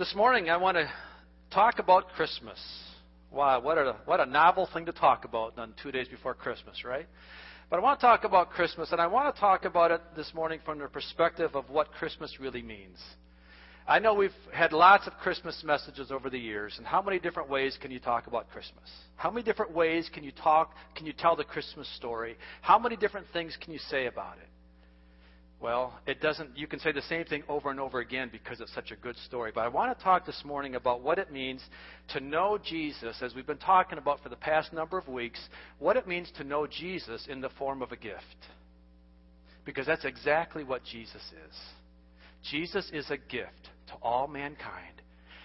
this morning I want to talk about Christmas. Wow, what a, what a novel thing to talk about on two days before Christmas, right? But I want to talk about Christmas, and I want to talk about it this morning from the perspective of what Christmas really means. I know we've had lots of Christmas messages over the years, and how many different ways can you talk about Christmas? How many different ways can you talk, can you tell the Christmas story? How many different things can you say about it? Well, it doesn't, you can say the same thing over and over again because it's such a good story. But I want to talk this morning about what it means to know Jesus, as we've been talking about for the past number of weeks, what it means to know Jesus in the form of a gift. Because that's exactly what Jesus is. Jesus is a gift to all mankind.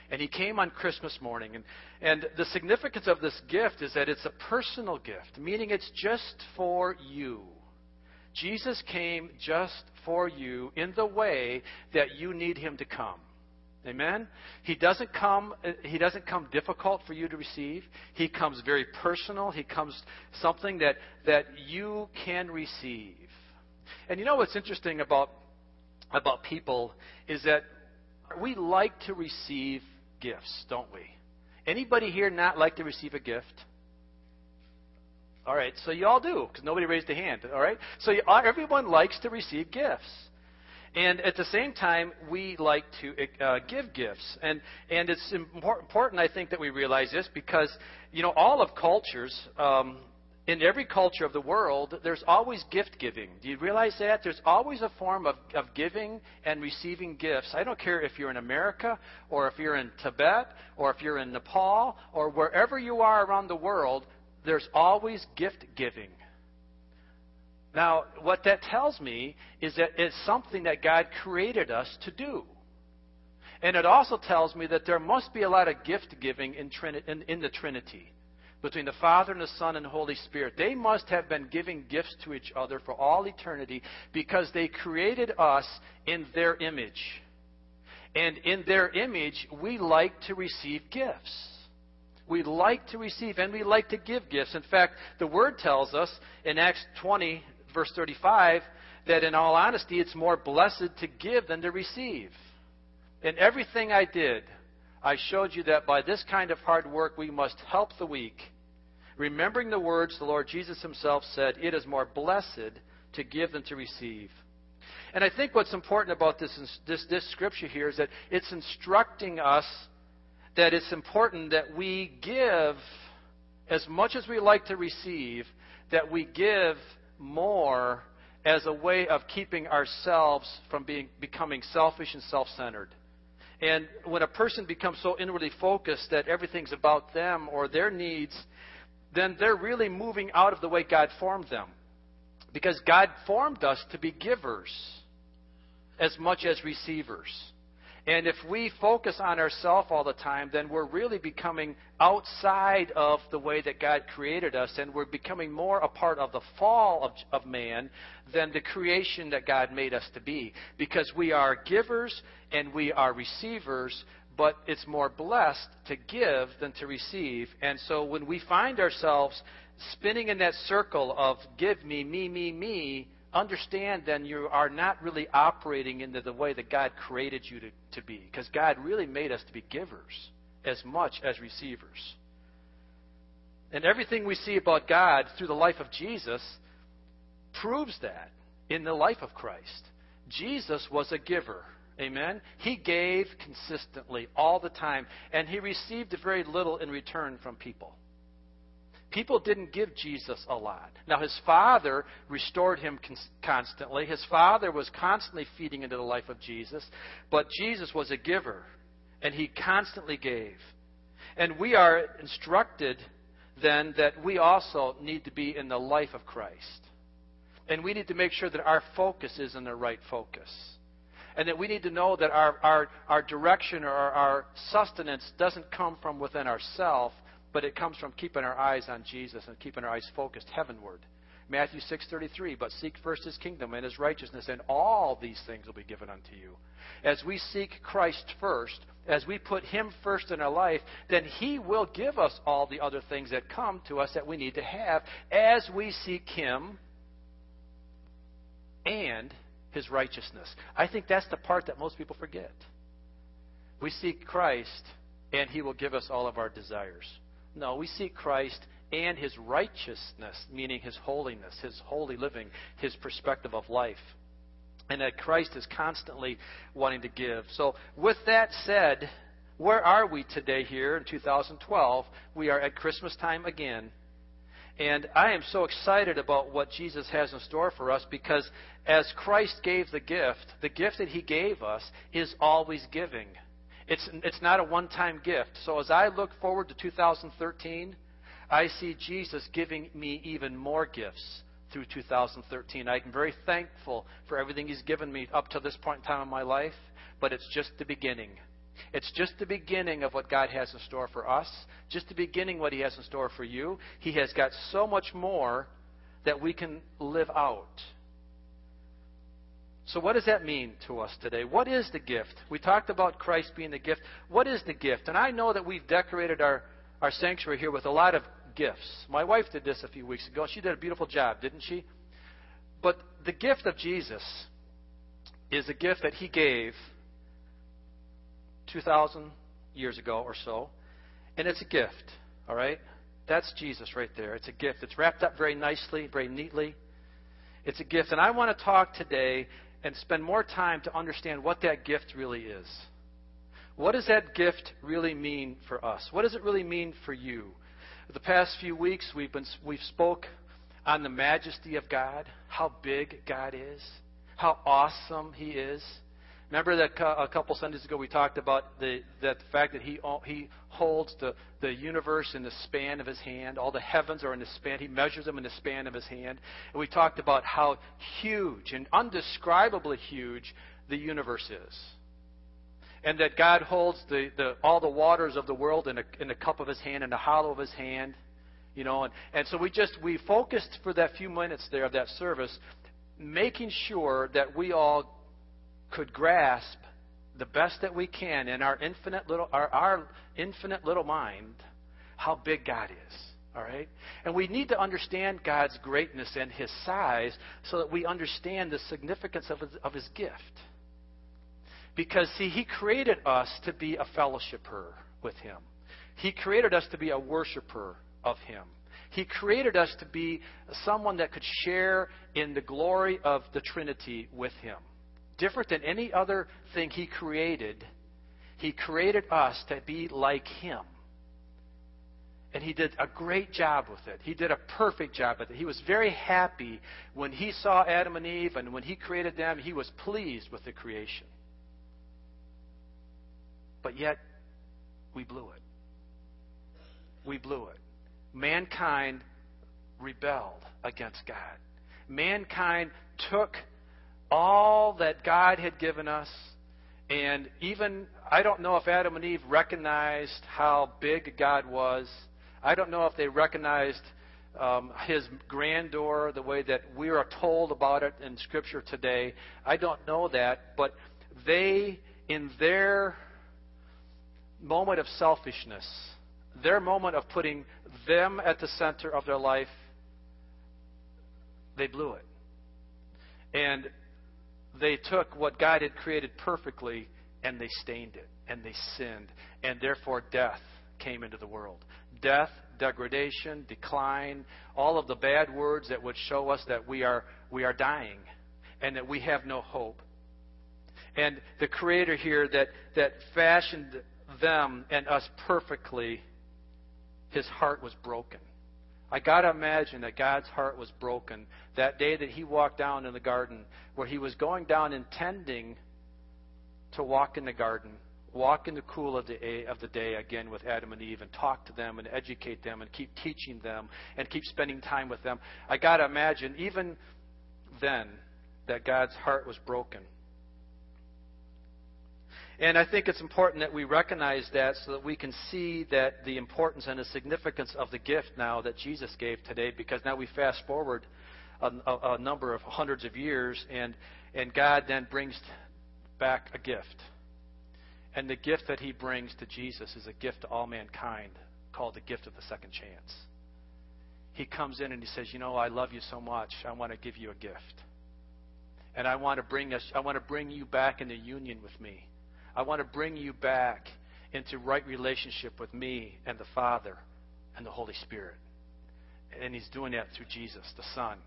And he came on Christmas morning. And, and the significance of this gift is that it's a personal gift, meaning it's just for you. Jesus came just for you in the way that you need him to come. Amen. He doesn't come he doesn't come difficult for you to receive. He comes very personal. He comes something that that you can receive. And you know what's interesting about about people is that we like to receive gifts, don't we? Anybody here not like to receive a gift? All right, so you all do, because nobody raised a hand. All right, so you, everyone likes to receive gifts, and at the same time, we like to uh, give gifts, and and it's important, I think, that we realize this because you know all of cultures. Um, in every culture of the world, there's always gift giving. Do you realize that? There's always a form of, of giving and receiving gifts. I don't care if you're in America, or if you're in Tibet, or if you're in Nepal, or wherever you are around the world, there's always gift giving. Now, what that tells me is that it's something that God created us to do. And it also tells me that there must be a lot of gift giving in, in, in, the Trinity between the Father and the Son and the Holy Spirit. They must have been giving gifts to each other for all eternity because they created us in their image. And in their image, we like to receive gifts. We like to receive and we like to give gifts. In fact, the Word tells us in Acts 20, verse 35, that in all honesty, it's more blessed to give than to receive. In everything I did, I showed you that by this kind of hard work we must help the weak. Remembering the words the Lord Jesus himself said, It is more blessed to give than to receive. And I think what's important about this, this, this scripture here is that it's instructing us that it's important that we give as much as we like to receive, that we give more as a way of keeping ourselves from being, becoming selfish and self centered. And when a person becomes so inwardly focused that everything's about them or their needs, then they're really moving out of the way God formed them. Because God formed us to be givers as much as receivers. And if we focus on ourselves all the time, then we're really becoming outside of the way that God created us, and we're becoming more a part of the fall of, of man than the creation that God made us to be. Because we are givers and we are receivers, but it's more blessed to give than to receive. And so when we find ourselves spinning in that circle of give me, me, me, me, understand then you are not really operating into the way that God created you to, to be. Because God really made us to be givers as much as receivers. And everything we see about God through the life of Jesus proves that in the life of Christ. Jesus was a giver. Amen? He gave consistently all the time, and he received very little in return from people. People didn't give Jesus a lot. Now, his father restored him constantly. His father was constantly feeding into the life of Jesus. But Jesus was a giver, and he constantly gave. And we are instructed then that we also need to be in the life of Christ. And we need to make sure that our focus is in the right focus. And that we need to know that our, our, our direction or our, our sustenance doesn't come from within ourselves, but it comes from keeping our eyes on Jesus and keeping our eyes focused heavenward. Matthew 6:33 but seek first his kingdom and his righteousness and all these things will be given unto you. As we seek Christ first, as we put him first in our life, then he will give us all the other things that come to us that we need to have as we seek him and his righteousness. I think that's the part that most people forget. we seek Christ and he will give us all of our desires. No, we seek Christ and his righteousness, meaning his holiness, his holy living, his perspective of life. And that Christ is constantly wanting to give. So, with that said, where are we today here in 2012? We are at Christmas time again. And I am so excited about what Jesus has in store for us because as Christ gave the gift, the gift that he gave us is always giving. It's, it's not a one time gift. So as I look forward to 2013, I see Jesus giving me even more gifts through 2013. I'm very thankful for everything He's given me up to this point in time in my life, but it's just the beginning. It's just the beginning of what God has in store for us, just the beginning what He has in store for you. He has got so much more that we can live out. So, what does that mean to us today? What is the gift? We talked about Christ being the gift. What is the gift? And I know that we've decorated our, our sanctuary here with a lot of gifts. My wife did this a few weeks ago. She did a beautiful job, didn't she? But the gift of Jesus is a gift that He gave 2,000 years ago or so. And it's a gift, all right? That's Jesus right there. It's a gift. It's wrapped up very nicely, very neatly. It's a gift. And I want to talk today and spend more time to understand what that gift really is. What does that gift really mean for us? What does it really mean for you? The past few weeks we've been we've spoke on the majesty of God, how big God is, how awesome he is. Remember that a couple Sundays ago we talked about the, that the fact that he, he holds the, the universe in the span of his hand. All the heavens are in the span. He measures them in the span of his hand. And we talked about how huge and undescribably huge the universe is. And that God holds the, the, all the waters of the world in, a, in the cup of his hand, in the hollow of his hand. You know, and, and so we just we focused for that few minutes there of that service, making sure that we all could grasp the best that we can in our infinite little our, our infinite little mind how big God is. All right? And we need to understand God's greatness and his size so that we understand the significance of his, of his gift. Because, see, he created us to be a fellowshipper with him, he created us to be a worshiper of him. He created us to be someone that could share in the glory of the Trinity with him different than any other thing He created, He created us to be like Him. And He did a great job with it. He did a perfect job with it. He was very happy when He saw Adam and Eve, and when He created them, He was pleased with the creation. But yet, we blew it. We blew it. Mankind rebelled against God. Mankind took all that God had given us. And even, I don't know if Adam and Eve recognized how big God was. I don't know if they recognized um, his grandeur the way that we are told about it in Scripture today. I don't know that. But they, in their moment of selfishness, their moment of putting them at the center of their life, they blew it. And they took what God had created perfectly and they stained it and they sinned. And therefore, death came into the world. Death, degradation, decline, all of the bad words that would show us that we are, we are dying and that we have no hope. And the Creator here that, that fashioned them and us perfectly, his heart was broken. I got to imagine that God's heart was broken that day that he walked down in the garden, where he was going down intending to walk in the garden, walk in the cool of the, of the day again with Adam and Eve and talk to them and educate them and keep teaching them and keep spending time with them. I got to imagine, even then, that God's heart was broken. And I think it's important that we recognize that so that we can see that the importance and the significance of the gift now that Jesus gave today, because now we fast forward a, a, a number of hundreds of years, and, and God then brings back a gift. And the gift that he brings to Jesus is a gift to all mankind called the gift of the second chance. He comes in and he says, You know, I love you so much, I want to give you a gift. And I want to bring us I want to bring you back into union with me. I want to bring you back into right relationship with me and the Father and the Holy Spirit. And He's doing that through Jesus, the Son.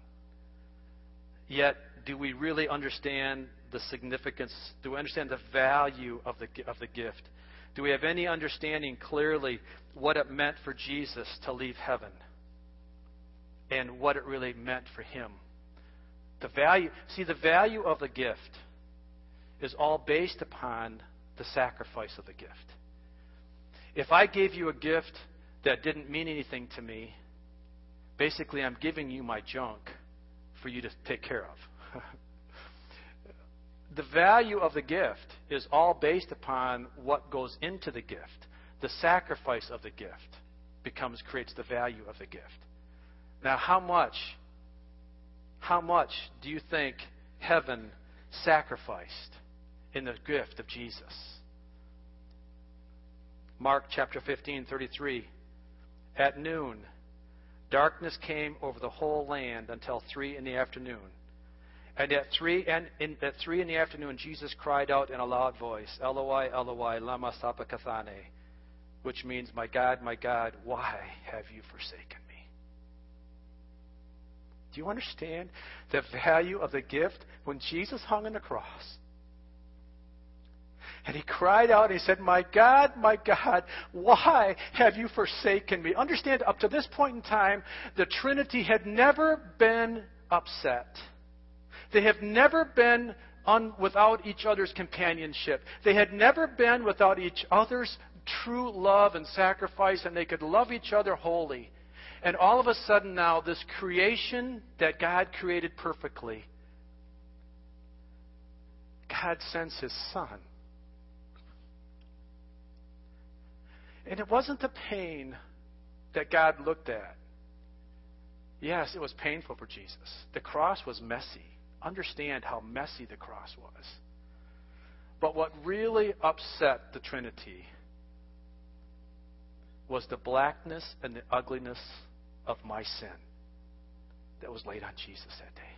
Yet, do we really understand the significance? Do we understand the value of the, of the gift? Do we have any understanding clearly what it meant for Jesus to leave heaven and what it really meant for Him? The value, see, the value of the gift is all based upon the sacrifice of the gift. If I gave you a gift that didn't mean anything to me, basically I'm giving you my junk for you to take care of. the value of the gift is all based upon what goes into the gift. The sacrifice of the gift becomes creates the value of the gift. Now, how much how much do you think heaven sacrificed in the gift of Jesus? Mark chapter 15, 33. At noon, darkness came over the whole land until three in the afternoon. And at three, and in, at three in the afternoon, Jesus cried out in a loud voice, Eloi, Eloi, lama sabachthani, which means, My God, my God, why have you forsaken me? Do you understand the value of the gift when Jesus hung on the cross? And he cried out and he said, My God, my God, why have you forsaken me? Understand, up to this point in time, the Trinity had never been upset. They have never been un, without each other's companionship. They had never been without each other's true love and sacrifice, and they could love each other wholly. And all of a sudden now, this creation that God created perfectly, God sends His Son. And it wasn't the pain that God looked at. Yes, it was painful for Jesus. The cross was messy. Understand how messy the cross was. But what really upset the Trinity was the blackness and the ugliness of my sin that was laid on Jesus that day.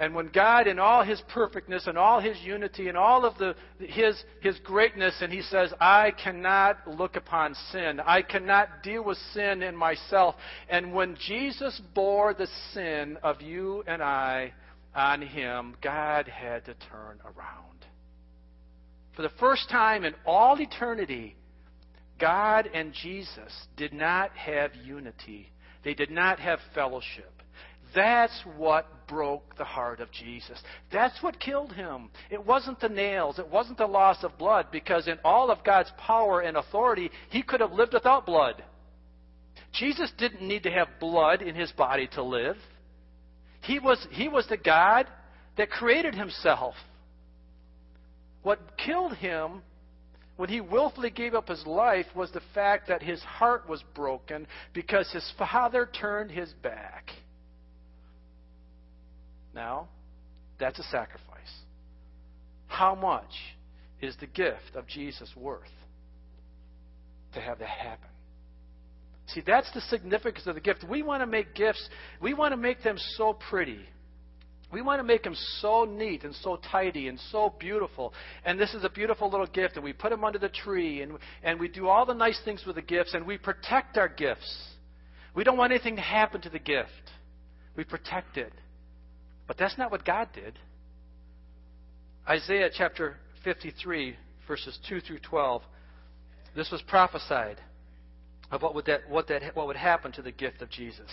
And when God, in all His perfectness and all His unity and all of the, His, His greatness, and He says, I cannot look upon sin. I cannot deal with sin in myself. And when Jesus bore the sin of you and I on Him, God had to turn around. For the first time in all eternity, God and Jesus did not have unity. They did not have fellowship. That's what broke the heart of Jesus. That's what killed him. It wasn't the nails. It wasn't the loss of blood, because in all of God's power and authority, he could have lived without blood. Jesus didn't need to have blood in his body to live. He was, he was the God that created himself. What killed him when he willfully gave up his life was the fact that his heart was broken because his father turned his back. Now, that's a sacrifice. How much is the gift of Jesus worth to have that happen? See, that's the significance of the gift. We want to make gifts, we want to make them so pretty. We want to make them so neat and so tidy and so beautiful. And this is a beautiful little gift, and we put them under the tree, and, and we do all the nice things with the gifts, and we protect our gifts. We don't want anything to happen to the gift, we protect it. But that's not what God did. Isaiah chapter 53, verses 2 through 12, this was prophesied of what would, that, what, that, what would happen to the gift of Jesus.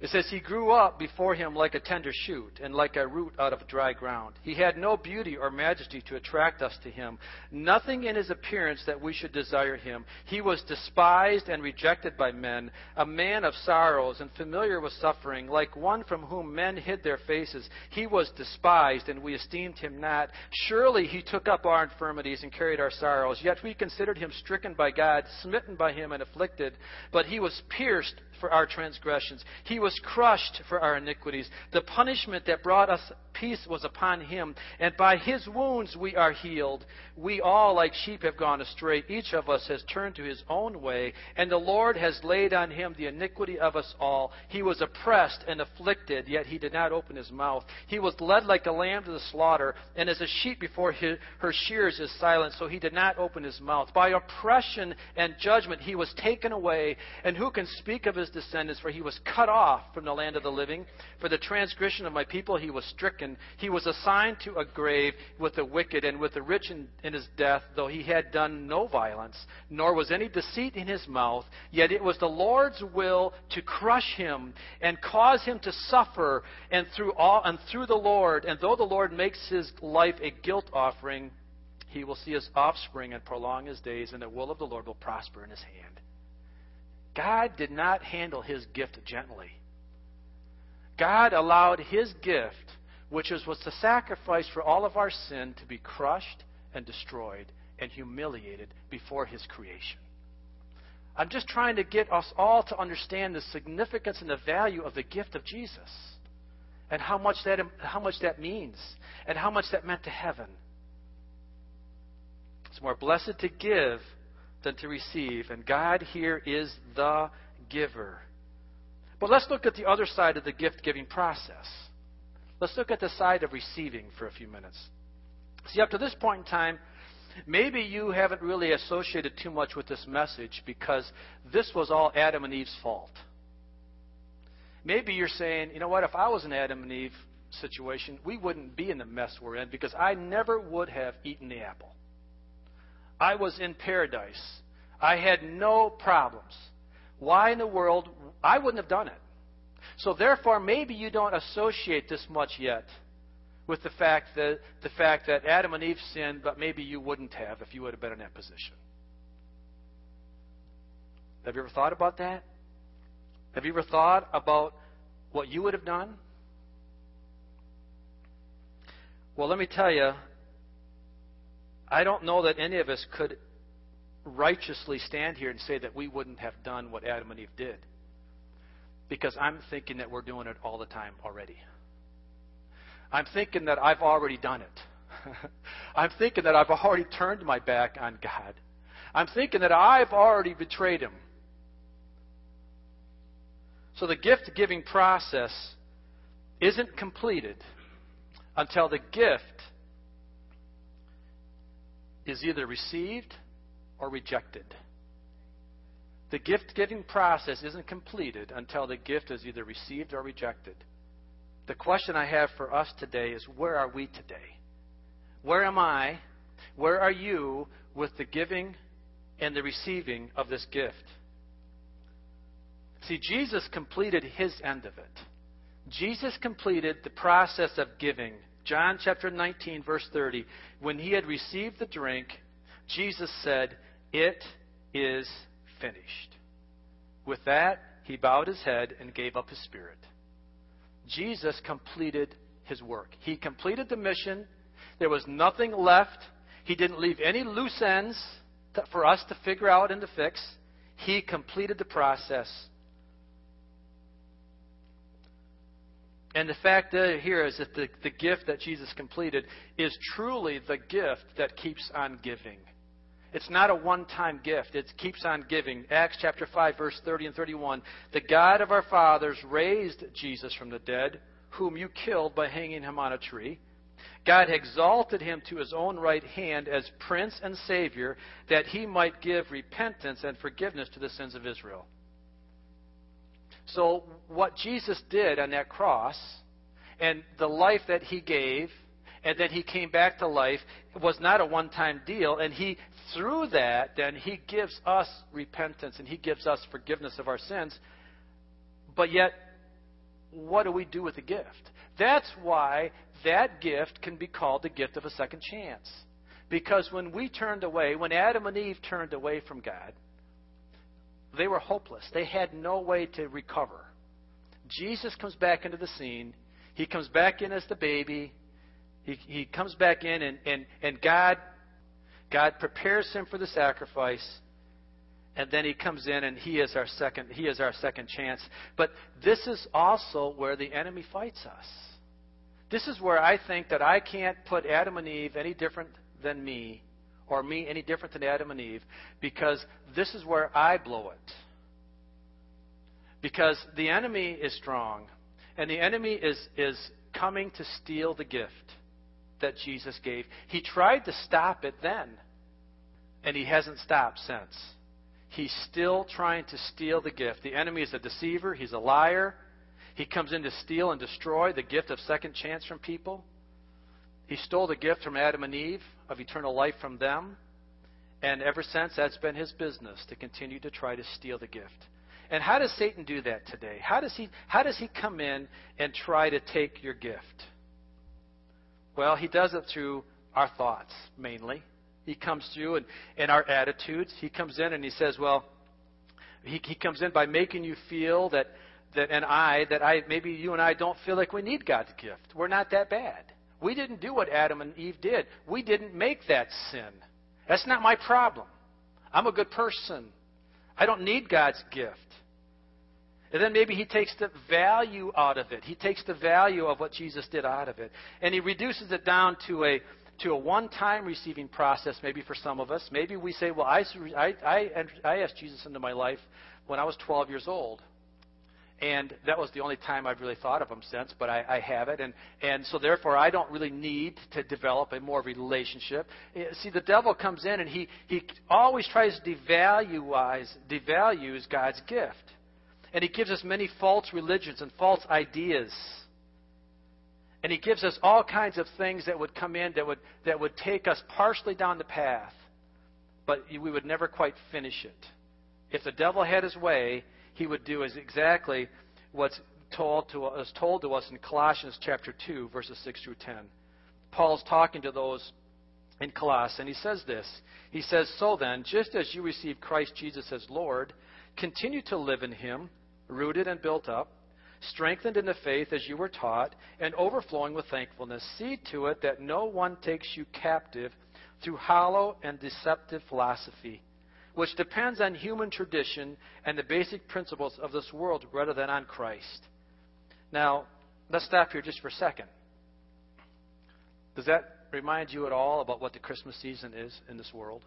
It says, He grew up before him like a tender shoot, and like a root out of dry ground. He had no beauty or majesty to attract us to him, nothing in his appearance that we should desire him. He was despised and rejected by men, a man of sorrows and familiar with suffering, like one from whom men hid their faces. He was despised, and we esteemed him not. Surely he took up our infirmities and carried our sorrows. Yet we considered him stricken by God, smitten by him, and afflicted. But he was pierced for our transgressions. He was crushed for our iniquities. The punishment that brought us peace was upon him, and by his wounds we are healed. We all, like sheep, have gone astray. Each of us has turned to his own way, and the Lord has laid on him the iniquity of us all. He was oppressed and afflicted, yet he did not open his mouth. He was led like a lamb to the slaughter, and as a sheep before her shears is silent, so he did not open his mouth. By oppression and judgment he was taken away, and who can speak of his descendants? For he was cut off from the land of the living. For the transgression of my people he was stricken. He was assigned to a grave with the wicked and with the rich in, in his death, though he had done no violence, nor was any deceit in his mouth. Yet it was the Lord's will to crush him and cause him to suffer, and through all and through the Lord, and though the Lord makes his life a guilt offering, he will see his offspring and prolong his days, and the will of the Lord will prosper in his hand. God did not handle his gift gently. God allowed his gift, which was the sacrifice for all of our sin, to be crushed and destroyed and humiliated before his creation. I'm just trying to get us all to understand the significance and the value of the gift of Jesus and how much that, how much that means and how much that meant to heaven. It's more blessed to give than to receive, and God here is the giver. But let's look at the other side of the gift giving process. Let's look at the side of receiving for a few minutes. See, up to this point in time, maybe you haven't really associated too much with this message because this was all Adam and Eve's fault. Maybe you're saying, you know what, if I was an Adam and Eve situation, we wouldn't be in the mess we're in because I never would have eaten the apple. I was in paradise. I had no problems. Why in the world? I wouldn't have done it. So therefore, maybe you don't associate this much yet with the fact that the fact that Adam and Eve sinned, but maybe you wouldn't have if you would have been in that position. Have you ever thought about that? Have you ever thought about what you would have done? Well, let me tell you, I don't know that any of us could righteously stand here and say that we wouldn't have done what Adam and Eve did. Because I'm thinking that we're doing it all the time already. I'm thinking that I've already done it. I'm thinking that I've already turned my back on God. I'm thinking that I've already betrayed Him. So the gift giving process isn't completed until the gift is either received or rejected. The gift giving process isn't completed until the gift is either received or rejected. The question I have for us today is where are we today? Where am I? Where are you with the giving and the receiving of this gift? See, Jesus completed his end of it. Jesus completed the process of giving John chapter 19, verse 30. When he had received the drink, Jesus said, It is finished. With that, he bowed his head and gave up his spirit. Jesus completed his work. He completed the mission. There was nothing left. He didn't leave any loose ends for us to figure out and to fix. He completed the process And the fact uh, here is that the, the gift that Jesus completed is truly the gift that keeps on giving. It's not a one time gift, it keeps on giving. Acts chapter 5, verse 30 and 31. The God of our fathers raised Jesus from the dead, whom you killed by hanging him on a tree. God exalted him to his own right hand as Prince and Savior, that he might give repentance and forgiveness to the sins of Israel. So, what Jesus did on that cross and the life that he gave, and then he came back to life, was not a one time deal. And he, through that, then he gives us repentance and he gives us forgiveness of our sins. But yet, what do we do with the gift? That's why that gift can be called the gift of a second chance. Because when we turned away, when Adam and Eve turned away from God, they were hopeless. They had no way to recover. Jesus comes back into the scene. He comes back in as the baby. He, he comes back in, and, and, and God, God prepares him for the sacrifice. and then he comes in and he is our second he is our second chance. But this is also where the enemy fights us. This is where I think that I can't put Adam and Eve any different than me or me any different than Adam and Eve because this is where I blow it. Because the enemy is strong and the enemy is is coming to steal the gift that Jesus gave. He tried to stop it then and he hasn't stopped since. He's still trying to steal the gift. The enemy is a deceiver, he's a liar. He comes in to steal and destroy the gift of second chance from people. He stole the gift from Adam and Eve of eternal life from them. And ever since, that's been his business to continue to try to steal the gift. And how does Satan do that today? How does he, how does he come in and try to take your gift? Well, he does it through our thoughts, mainly. He comes through and, and our attitudes. He comes in and he says, well, he, he comes in by making you feel that, that, and I, that I, maybe you and I don't feel like we need God's gift. We're not that bad. We didn't do what Adam and Eve did. We didn't make that sin. That's not my problem. I'm a good person. I don't need God's gift. And then maybe he takes the value out of it. He takes the value of what Jesus did out of it. And he reduces it down to a, to a one time receiving process, maybe for some of us. Maybe we say, well, I, I, I, I asked Jesus into my life when I was 12 years old. And that was the only time I've really thought of him since, but I, I have it. And, and so therefore, I don't really need to develop a more relationship. Eh, see, the devil comes in and he, he always tries to devalue, devalues God's gift. And he gives us many false religions and false ideas and he gives us all kinds of things that would come in that would, that would take us partially down the path, but we would never quite finish it. If the devil had his way, he would do is exactly what's told to us, told to us in Colossians chapter 2, verses 6 through 10. Paul's talking to those in Colossae, and he says this. He says, So then, just as you received Christ Jesus as Lord, continue to live in him, rooted and built up strengthened in the faith as you were taught, and overflowing with thankfulness. See to it that no one takes you captive through hollow and deceptive philosophy, which depends on human tradition and the basic principles of this world rather than on Christ. Now, let's stop here just for a second. Does that remind you at all about what the Christmas season is in this world?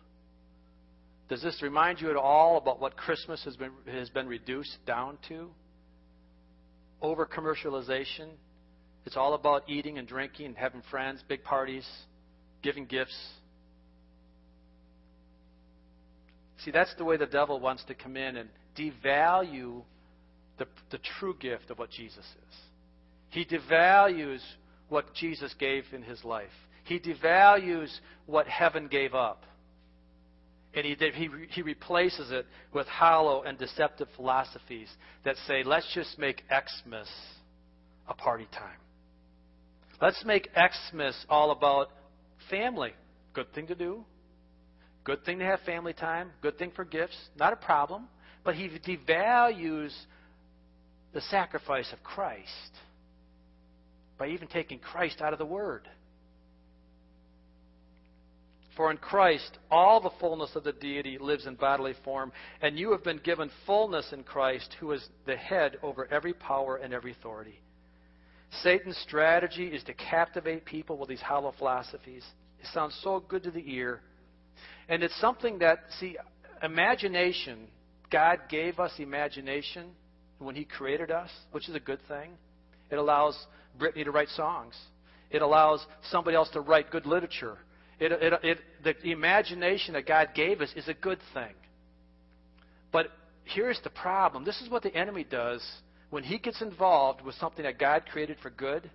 Does this remind you at all about what Christmas has been, has been reduced down to? over commercialization. It's all about eating and drinking and having friends, big parties, giving gifts. See, that's the way the devil wants to come in and devalue the, the true gift of what Jesus is. He devalues what Jesus gave in his life. He devalues what heaven gave up. And he, he, he replaces it with hollow and deceptive philosophies that say, let's just make Xmas a party time. Let's make Xmas all about family. Good thing to do. Good thing to have family time. Good thing for gifts. Not a problem. But he devalues the sacrifice of Christ by even taking Christ out of the Word. For in Christ all the fullness of the deity lives in bodily form, and you have been given fullness in Christ, who is the head over every power and every authority. Satan's strategy is to captivate people with these hollow philosophies. It sounds so good to the ear. And it's something that, see, imagination, God gave us imagination when He created us, which is a good thing. It allows Brittany to write songs. It allows somebody else to write good literature. It, it, it, the imagination that God gave us is a good thing. But here's the problem this is what the enemy does when he gets involved with something that God created for good.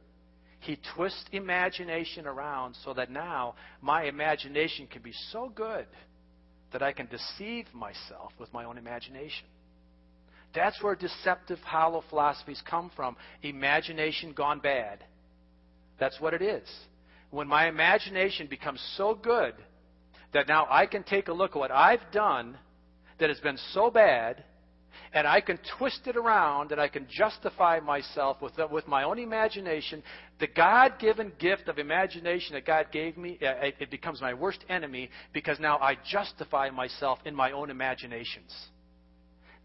He twists imagination around so that now my imagination can be so good that I can deceive myself with my own imagination. That's where deceptive, hollow philosophies come from. Imagination gone bad. That's what it is when my imagination becomes so good that now I can take a look at what I've done that has been so bad, and I can twist it around and I can justify myself with, with my own imagination. The God given gift of imagination that God gave me, uh, it becomes my worst enemy because now I justify myself in my own imaginations.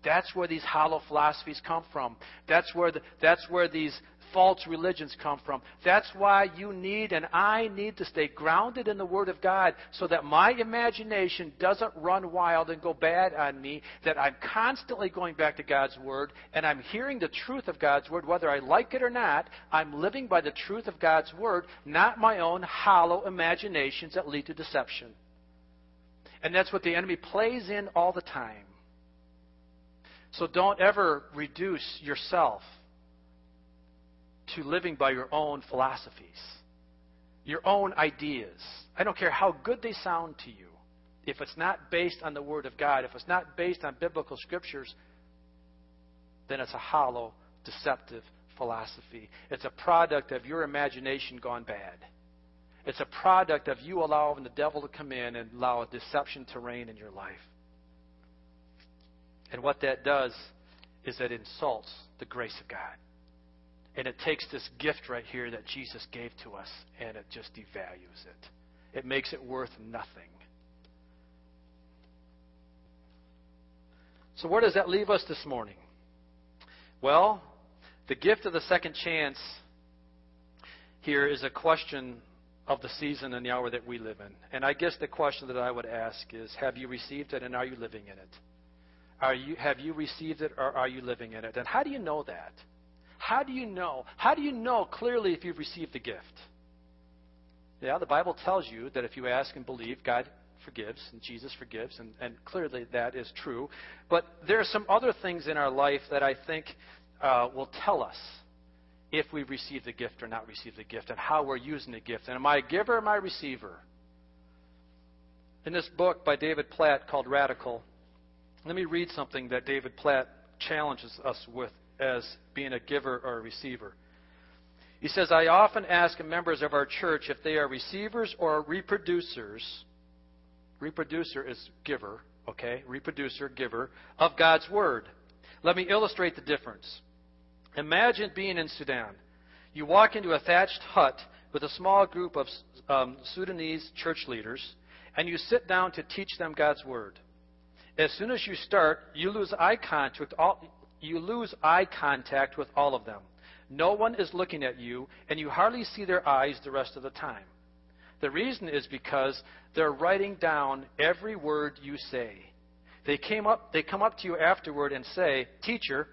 That's where these hollow philosophies come from. That's where, the, that's where these false religions come from. That's why you need and I need to stay grounded in the Word of God so that my imagination doesn't run wild and go bad on me, that I'm constantly going back to God's Word and I'm hearing the truth of God's Word, whether I like it or not. I'm living by the truth of God's Word, not my own hollow imaginations that lead to deception. And that's what the enemy plays in all the time. So don't ever reduce yourself to living by your own philosophies, your own ideas. I don't care how good they sound to you. If it's not based on the Word of God, if it's not based on biblical scriptures, then it's a hollow, deceptive philosophy. It's a product of your imagination gone bad. It's a product of you allowing the devil to come in and allow a deception to reign in your life. And what that does is it insults the grace of God. And it takes this gift right here that Jesus gave to us and it just devalues it. It makes it worth nothing. So, where does that leave us this morning? Well, the gift of the second chance here is a question of the season and the hour that we live in. And I guess the question that I would ask is Have you received it and are you living in it? Are you, have you received it or are you living in it? And how do you know that? How do you know? How do you know clearly if you've received the gift? Yeah, the Bible tells you that if you ask and believe, God forgives and Jesus forgives, and, and clearly that is true. But there are some other things in our life that I think uh, will tell us if we've received the gift or not received the gift, and how we're using the gift. And am I a giver or am I a receiver? In this book by David Platt called Radical, let me read something that David Platt challenges us with as being a giver or a receiver. He says, I often ask members of our church if they are receivers or reproducers. Reproducer is giver, okay? Reproducer, giver of God's Word. Let me illustrate the difference. Imagine being in Sudan. You walk into a thatched hut with a small group of um, Sudanese church leaders, and you sit down to teach them God's Word. As soon as you start, you lose eye contact. All, you lose eye contact with all of them. No one is looking at you, and you hardly see their eyes the rest of the time. The reason is because they're writing down every word you say. They came up they come up to you afterward and say, "Teacher,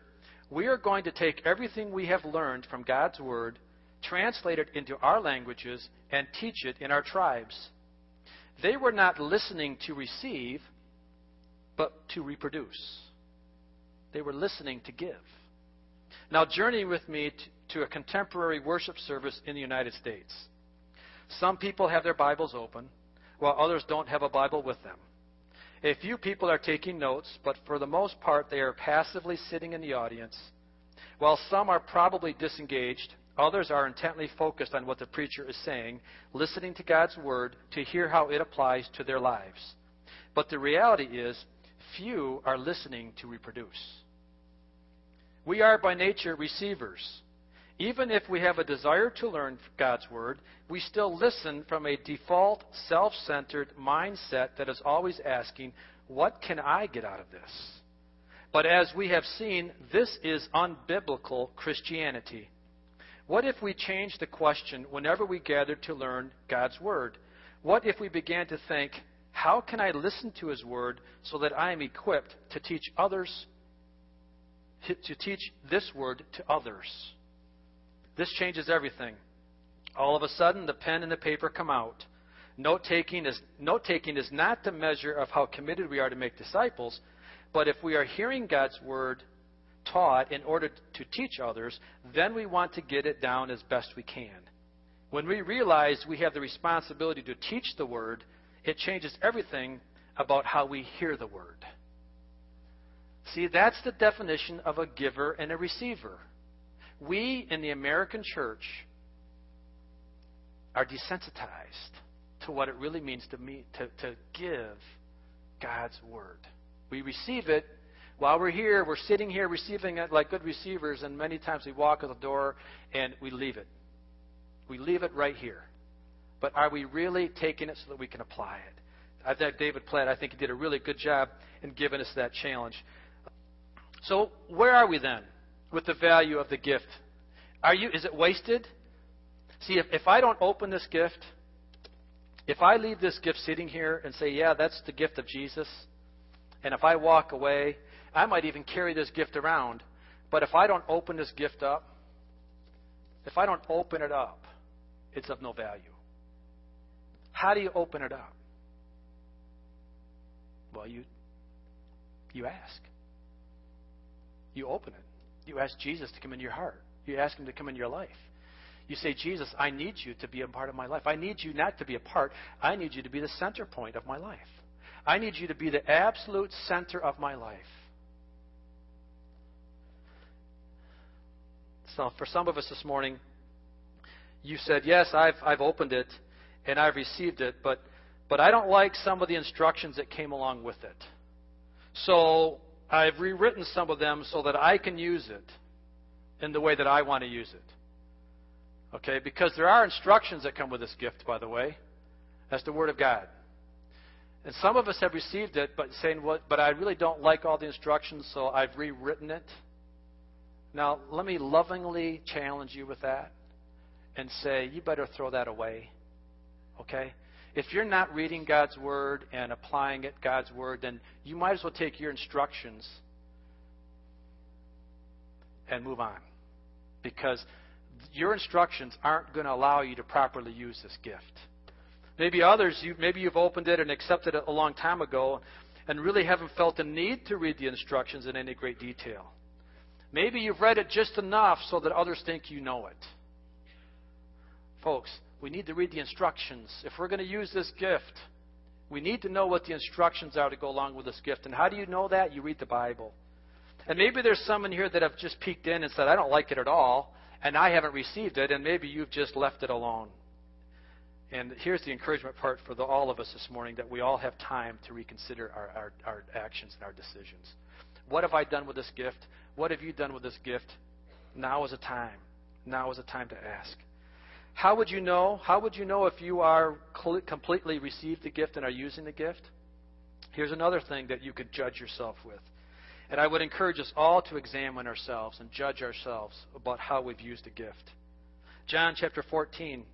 we are going to take everything we have learned from God's word, translate it into our languages and teach it in our tribes." They were not listening to receive, but to reproduce. They were listening to give. Now, journey with me to, to a contemporary worship service in the United States. Some people have their Bibles open, while others don't have a Bible with them. A few people are taking notes, but for the most part, they are passively sitting in the audience. While some are probably disengaged, others are intently focused on what the preacher is saying, listening to God's Word to hear how it applies to their lives. But the reality is, few are listening to reproduce. We are by nature receivers. Even if we have a desire to learn God's Word, we still listen from a default, self centered mindset that is always asking, What can I get out of this? But as we have seen, this is unbiblical Christianity. What if we changed the question whenever we gather to learn God's Word? What if we began to think, how can I listen to His Word so that I am equipped to teach others, to teach this Word to others? This changes everything. All of a sudden, the pen and the paper come out. Note taking is, note taking is not the measure of how committed we are to make disciples, but if we are hearing God's Word taught in order to teach others, then we want to get it down as best we can. When we realize we have the responsibility to teach the Word, it changes everything about how we hear the word. See, that's the definition of a giver and a receiver. We in the American church are desensitized to what it really means to, me, to, to give God's word. We receive it, While we're here, we're sitting here receiving it like good receivers, and many times we walk out the door and we leave it. We leave it right here. But are we really taking it so that we can apply it? I think David Platt, I think he did a really good job in giving us that challenge. So where are we then with the value of the gift? Are you is it wasted? See, if, if I don't open this gift, if I leave this gift sitting here and say, Yeah, that's the gift of Jesus, and if I walk away, I might even carry this gift around. But if I don't open this gift up, if I don't open it up, it's of no value. How do you open it up? Well, you you ask. You open it. You ask Jesus to come into your heart. You ask him to come into your life. You say, Jesus, I need you to be a part of my life. I need you not to be a part. I need you to be the center point of my life. I need you to be the absolute center of my life. So, for some of us this morning, you said, Yes, I've, I've opened it and I've received it, but, but I don't like some of the instructions that came along with it. So I've rewritten some of them so that I can use it in the way that I want to use it. Okay? Because there are instructions that come with this gift, by the way. That's the Word of God. And some of us have received it, but saying, well, but I really don't like all the instructions, so I've rewritten it. Now, let me lovingly challenge you with that and say, you better throw that away. Okay? If you're not reading God's Word and applying it, God's Word, then you might as well take your instructions and move on. Because your instructions aren't going to allow you to properly use this gift. Maybe others, you, maybe you've opened it and accepted it a long time ago and really haven't felt the need to read the instructions in any great detail. Maybe you've read it just enough so that others think you know it. Folks, we need to read the instructions. If we're going to use this gift, we need to know what the instructions are to go along with this gift. And how do you know that? You read the Bible. And maybe there's some in here that have just peeked in and said, I don't like it at all, and I haven't received it, and maybe you've just left it alone. And here's the encouragement part for the, all of us this morning that we all have time to reconsider our, our, our actions and our decisions. What have I done with this gift? What have you done with this gift? Now is a time. Now is a time to ask. How would you know? How would you know if you are completely received the gift and are using the gift? Here's another thing that you could judge yourself with. And I would encourage us all to examine ourselves and judge ourselves about how we've used the gift. John chapter 14,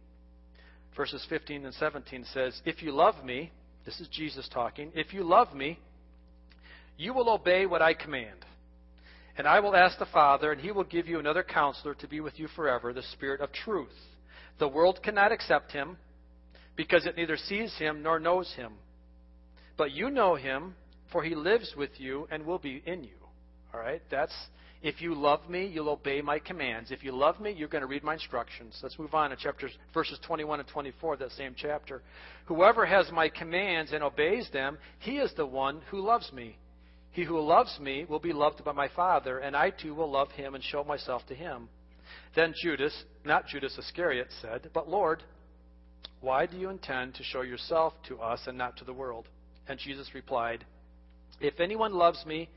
verses 15 and 17 says, If you love me, this is Jesus talking, if you love me, you will obey what I command. And I will ask the Father, and he will give you another counselor to be with you forever, the Spirit of truth the world cannot accept him because it neither sees him nor knows him. But you know him, for he lives with you and will be in you. All right? That's if you love me, you'll obey my commands. If you love me, you're going to read my instructions. Let's move on to chapters verses 21 and 24 of that same chapter. Whoever has my commands and obeys them, he is the one who loves me. He who loves me will be loved by my Father, and I too will love him and show myself to him. Then Judas, not Judas Iscariot, said, But Lord, why do you intend to show yourself to us and not to the world? And Jesus replied, If anyone loves me,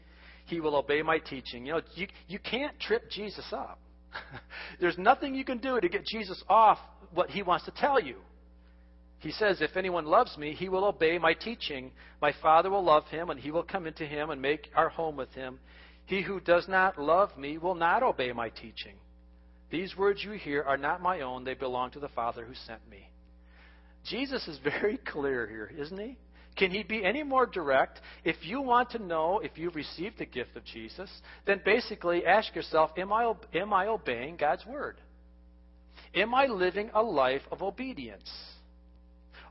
he will obey my teaching. You know, you, you can't trip Jesus up. There's nothing you can do to get Jesus off what he wants to tell you. He says, If anyone loves me, he will obey my teaching. My Father will love him, and he will come into him and make our home with him. He who does not love me will not obey my teaching. These words you hear are not my own, they belong to the Father who sent me. Jesus is very clear here, isn't he? Can he be any more direct? If you want to know if you've received the gift of Jesus, then basically ask yourself Am I, am I obeying God's word? Am I living a life of obedience?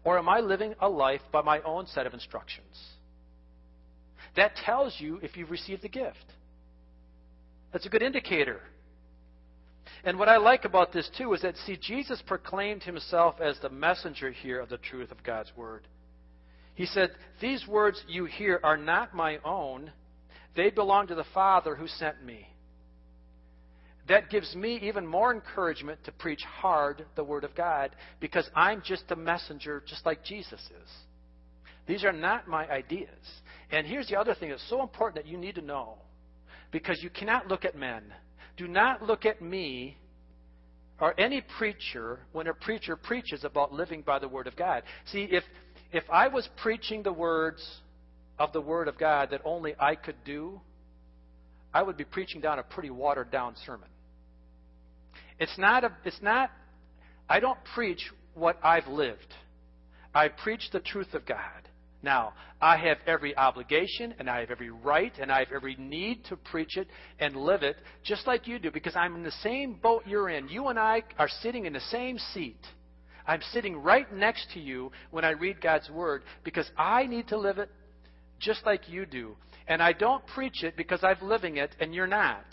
Or am I living a life by my own set of instructions? That tells you if you've received the gift. That's a good indicator. And what I like about this, too, is that, see, Jesus proclaimed himself as the messenger here of the truth of God's Word. He said, These words you hear are not my own, they belong to the Father who sent me. That gives me even more encouragement to preach hard the Word of God because I'm just a messenger, just like Jesus is. These are not my ideas. And here's the other thing that's so important that you need to know because you cannot look at men. Do not look at me or any preacher when a preacher preaches about living by the Word of God. See, if, if I was preaching the words of the Word of God that only I could do, I would be preaching down a pretty watered down sermon. It's not, a, it's not, I don't preach what I've lived. I preach the truth of God. Now, I have every obligation and I have every right and I have every need to preach it and live it just like you do because I'm in the same boat you're in. You and I are sitting in the same seat. I'm sitting right next to you when I read God's Word because I need to live it just like you do. And I don't preach it because I'm living it and you're not.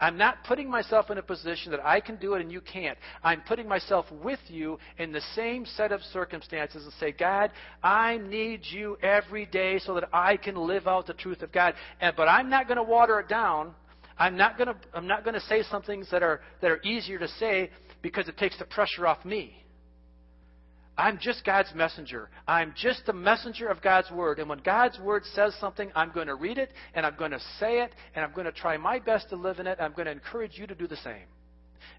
I'm not putting myself in a position that I can do it and you can't. I'm putting myself with you in the same set of circumstances and say, God, I need you every day so that I can live out the truth of God. And, but I'm not going to water it down. I'm not going to, I'm not going to say some things that are, that are easier to say because it takes the pressure off me. I'm just God's messenger. I'm just the messenger of God's word. And when God's word says something, I'm going to read it and I'm going to say it and I'm going to try my best to live in it. I'm going to encourage you to do the same.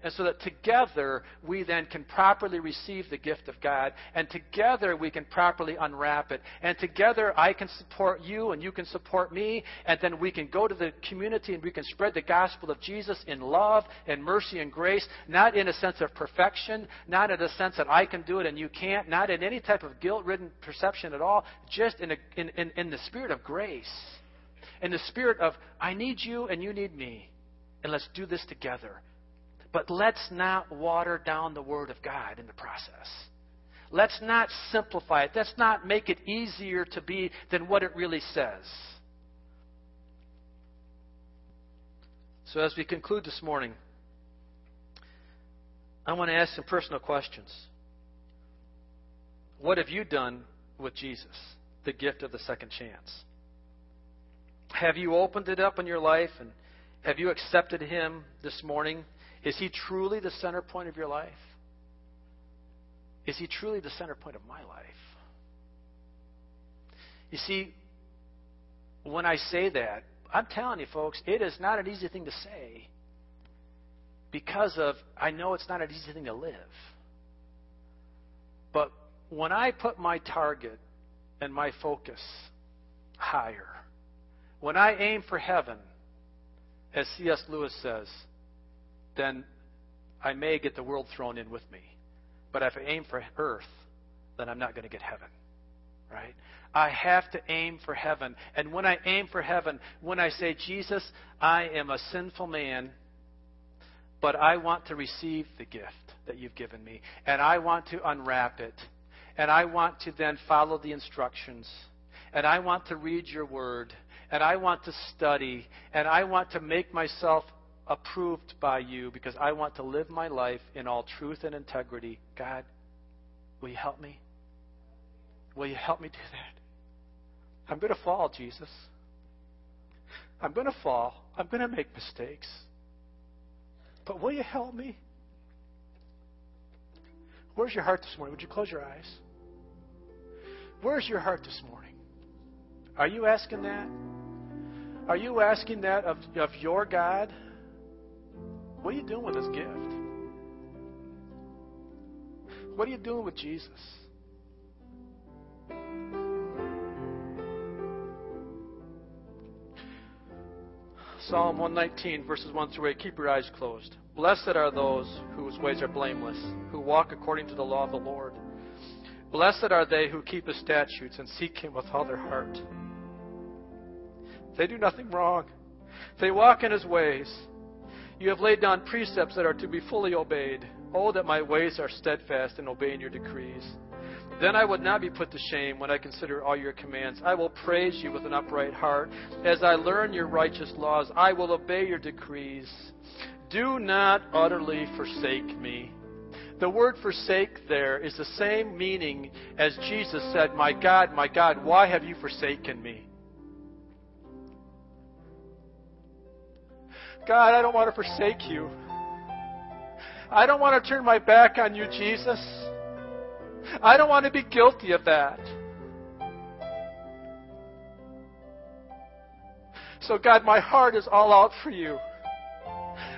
And so that together we then can properly receive the gift of God, and together we can properly unwrap it. And together I can support you, and you can support me, and then we can go to the community and we can spread the gospel of Jesus in love and mercy and grace, not in a sense of perfection, not in a sense that I can do it and you can't, not in any type of guilt ridden perception at all, just in, a, in, in, in the spirit of grace. In the spirit of, I need you and you need me. And let's do this together. But let's not water down the Word of God in the process. Let's not simplify it. Let's not make it easier to be than what it really says. So, as we conclude this morning, I want to ask some personal questions. What have you done with Jesus, the gift of the second chance? Have you opened it up in your life and have you accepted Him this morning is He truly the center point of your life? Is He truly the center point of my life? You see, when I say that, I'm telling you, folks, it is not an easy thing to say because of, I know it's not an easy thing to live. But when I put my target and my focus higher, when I aim for heaven, as C.S. Lewis says, then I may get the world thrown in with me. But if I aim for earth, then I'm not going to get heaven. Right? I have to aim for heaven. And when I aim for heaven, when I say, Jesus, I am a sinful man, but I want to receive the gift that you've given me, and I want to unwrap it, and I want to then follow the instructions, and I want to read your word, and I want to study, and I want to make myself approved by you because I want to live my life in all truth and integrity. God, will you help me? Will you help me do that? I'm going to fall, Jesus. I'm going to fall. I'm going to make mistakes. But will you help me? Where's your heart this morning? Would you close your eyes? Where's your heart this morning? Are you asking that? Are you asking that of, of your God? What are you doing with this gift? What are you doing with Jesus? Psalm 119, verses 1 through 8. Keep your eyes closed. Blessed are those whose ways are blameless, who walk according to the law of the Lord. Blessed are they who keep his statutes and seek him with all their heart. They do nothing wrong. They walk in his ways. You have laid down precepts that are to be fully obeyed. Oh, that my ways are steadfast in obeying your decrees. Then I would not be put to shame when I consider all your commands. I will praise you with an upright heart. As I learn your righteous laws, I will obey your decrees. Do not utterly forsake me. The word forsake there is the same meaning as Jesus said, My God, my God, why have you forsaken me? God, I don't want to forsake you. I don't want to turn my back on you, Jesus. I don't want to be guilty of that. So, God, my heart is all out for you.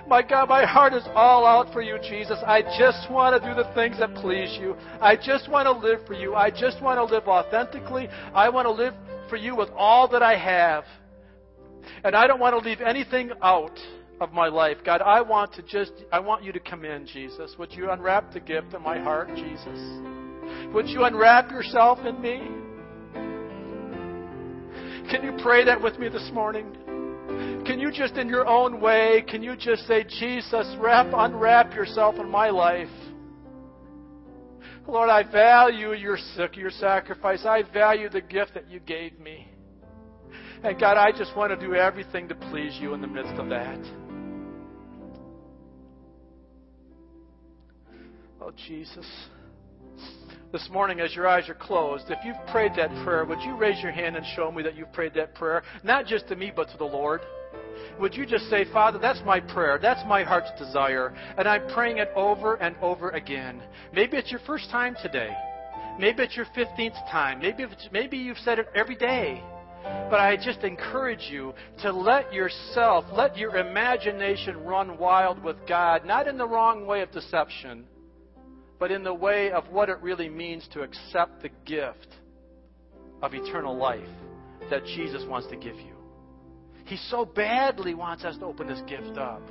My God, my heart is all out for you, Jesus. I just want to do the things that please you. I just want to live for you. I just want to live authentically. I want to live for you with all that I have. And I don't want to leave anything out of my life. God, I want to just, I want you to come in, Jesus. Would you unwrap the gift in my heart, Jesus? Would you unwrap yourself in me? Can you pray that with me this morning? Can you just, in your own way, can you just say, Jesus, wrap, unwrap yourself in my life? Lord, I value your, your sacrifice. I value the gift that you gave me. And God, I just want to do everything to please you in the midst of that. Oh, Jesus. This morning, as your eyes are closed, if you've prayed that prayer, would you raise your hand and show me that you've prayed that prayer? Not just to me, but to the Lord. Would you just say, Father, that's my prayer. That's my heart's desire. And I'm praying it over and over again. Maybe it's your first time today. Maybe it's your 15th time. Maybe, maybe you've said it every day. But I just encourage you to let yourself, let your imagination run wild with God, not in the wrong way of deception, but in the way of what it really means to accept the gift of eternal life that Jesus wants to give you. He so badly wants us to open this gift up.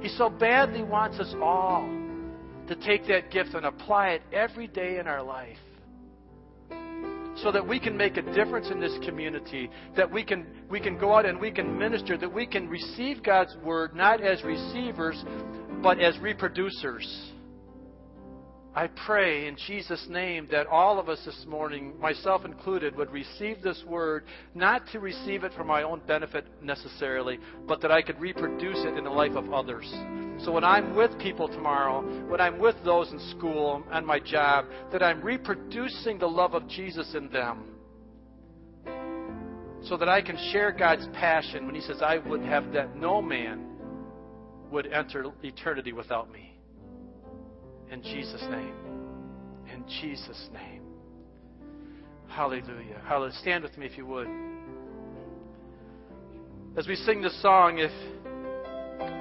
He so badly wants us all to take that gift and apply it every day in our life so that we can make a difference in this community, that we can, we can go out and we can minister, that we can receive God's word not as receivers, but as reproducers. I pray in Jesus' name that all of us this morning, myself included, would receive this word, not to receive it for my own benefit necessarily, but that I could reproduce it in the life of others. So when I'm with people tomorrow, when I'm with those in school and my job, that I'm reproducing the love of Jesus in them. So that I can share God's passion when He says, I would have that no man would enter eternity without me. In Jesus' name. In Jesus' name. Hallelujah. Hallelujah. Stand with me if you would. As we sing this song, if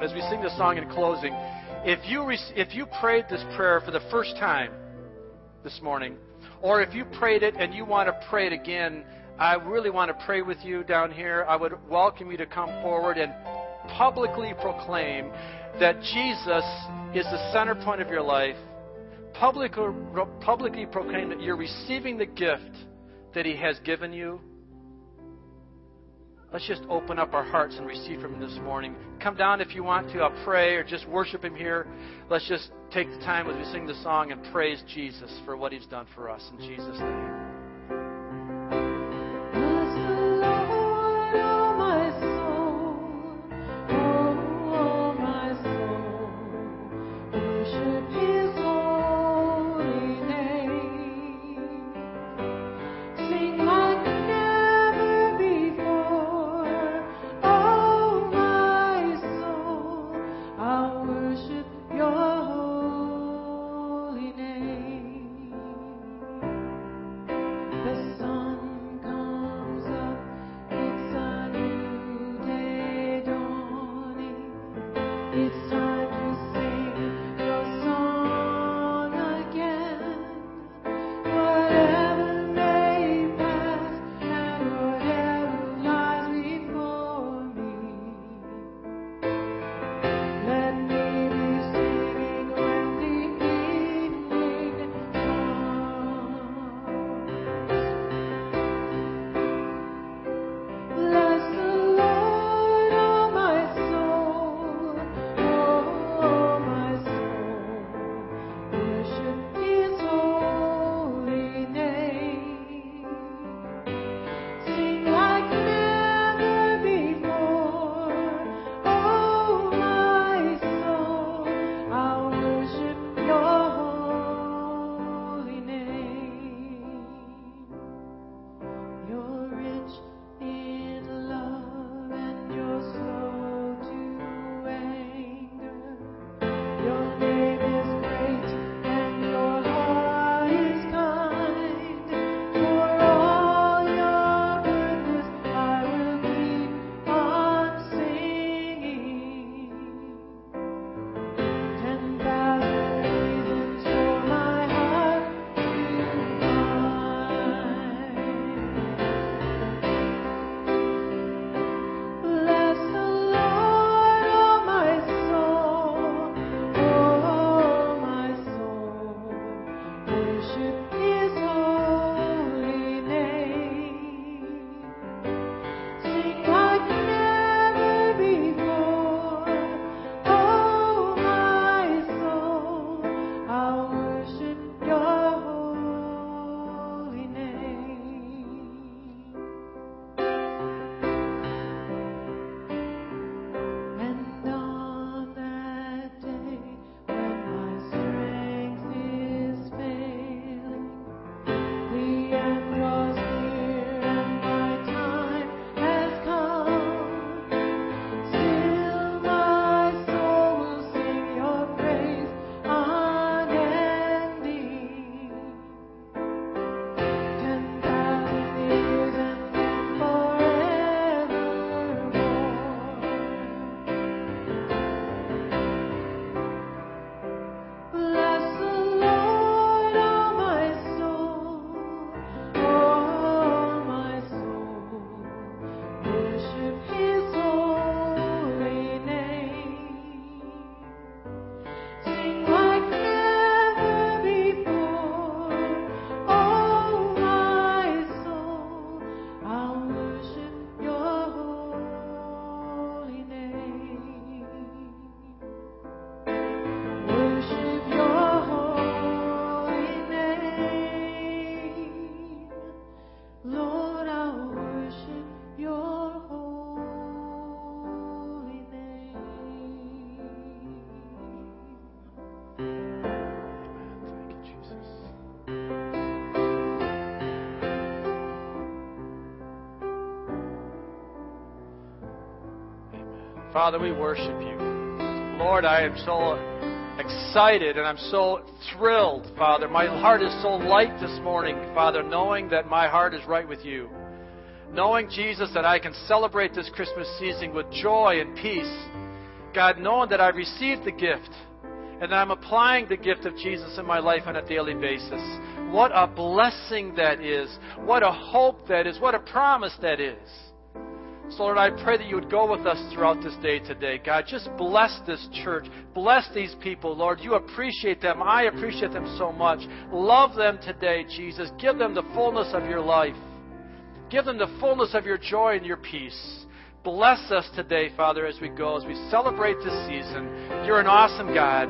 as we sing this song in closing, if you if you prayed this prayer for the first time this morning, or if you prayed it and you want to pray it again, I really want to pray with you down here. I would welcome you to come forward and publicly proclaim that Jesus is the center point of your life, publicly, publicly proclaim that you're receiving the gift that He has given you. Let's just open up our hearts and receive from Him this morning. Come down if you want to. I'll pray or just worship Him here. Let's just take the time as we sing the song and praise Jesus for what He's done for us. In Jesus' name. Father, we worship you. Lord, I am so excited and I'm so thrilled, Father. My heart is so light this morning, Father, knowing that my heart is right with you. Knowing, Jesus, that I can celebrate this Christmas season with joy and peace. God, knowing that I've received the gift and that I'm applying the gift of Jesus in my life on a daily basis. What a blessing that is. What a hope that is. What a promise that is. So, Lord, I pray that you would go with us throughout this day today. God, just bless this church. Bless these people, Lord. You appreciate them. I appreciate them so much. Love them today, Jesus. Give them the fullness of your life. Give them the fullness of your joy and your peace. Bless us today, Father, as we go, as we celebrate this season. You're an awesome God.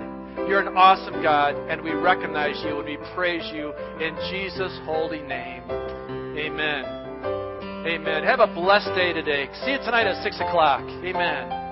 You're an awesome God, and we recognize you and we praise you in Jesus' holy name. Amen. Amen. Have a blessed day today. See you tonight at 6 o'clock. Amen.